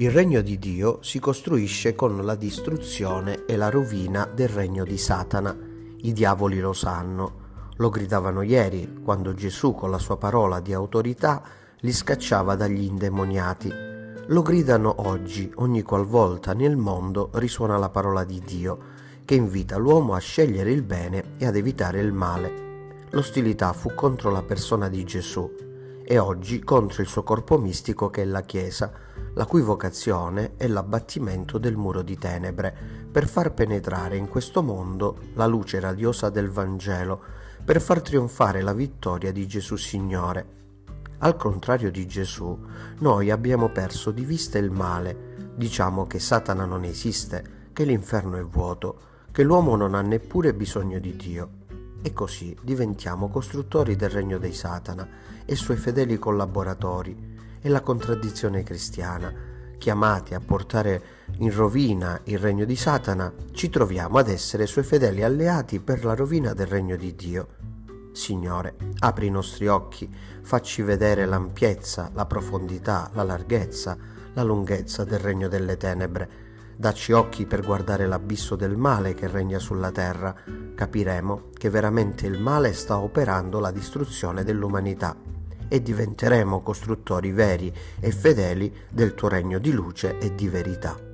Il regno di Dio si costruisce con la distruzione e la rovina del regno di Satana. I diavoli lo sanno. Lo gridavano ieri quando Gesù con la sua parola di autorità li scacciava dagli indemoniati. Lo gridano oggi ogni qualvolta nel mondo risuona la parola di Dio, che invita l'uomo a scegliere il bene e ad evitare il male. L'ostilità fu contro la persona di Gesù e oggi contro il suo corpo mistico che è la Chiesa, la cui vocazione è l'abbattimento del muro di tenebre, per far penetrare in questo mondo la luce radiosa del Vangelo, per far trionfare la vittoria di Gesù Signore. Al contrario di Gesù, noi abbiamo perso di vista il male, diciamo che Satana non esiste, che l'inferno è vuoto, che l'uomo non ha neppure bisogno di Dio e così diventiamo costruttori del regno dei Satana e suoi fedeli collaboratori. È la contraddizione cristiana. Chiamati a portare in rovina il regno di Satana, ci troviamo ad essere suoi fedeli alleati per la rovina del regno di Dio. Signore, apri i nostri occhi, facci vedere l'ampiezza, la profondità, la larghezza, la lunghezza del regno delle tenebre Dacci occhi per guardare l'abisso del male che regna sulla terra. Capiremo che veramente il male sta operando la distruzione dell'umanità e diventeremo costruttori veri e fedeli del tuo regno di luce e di verità.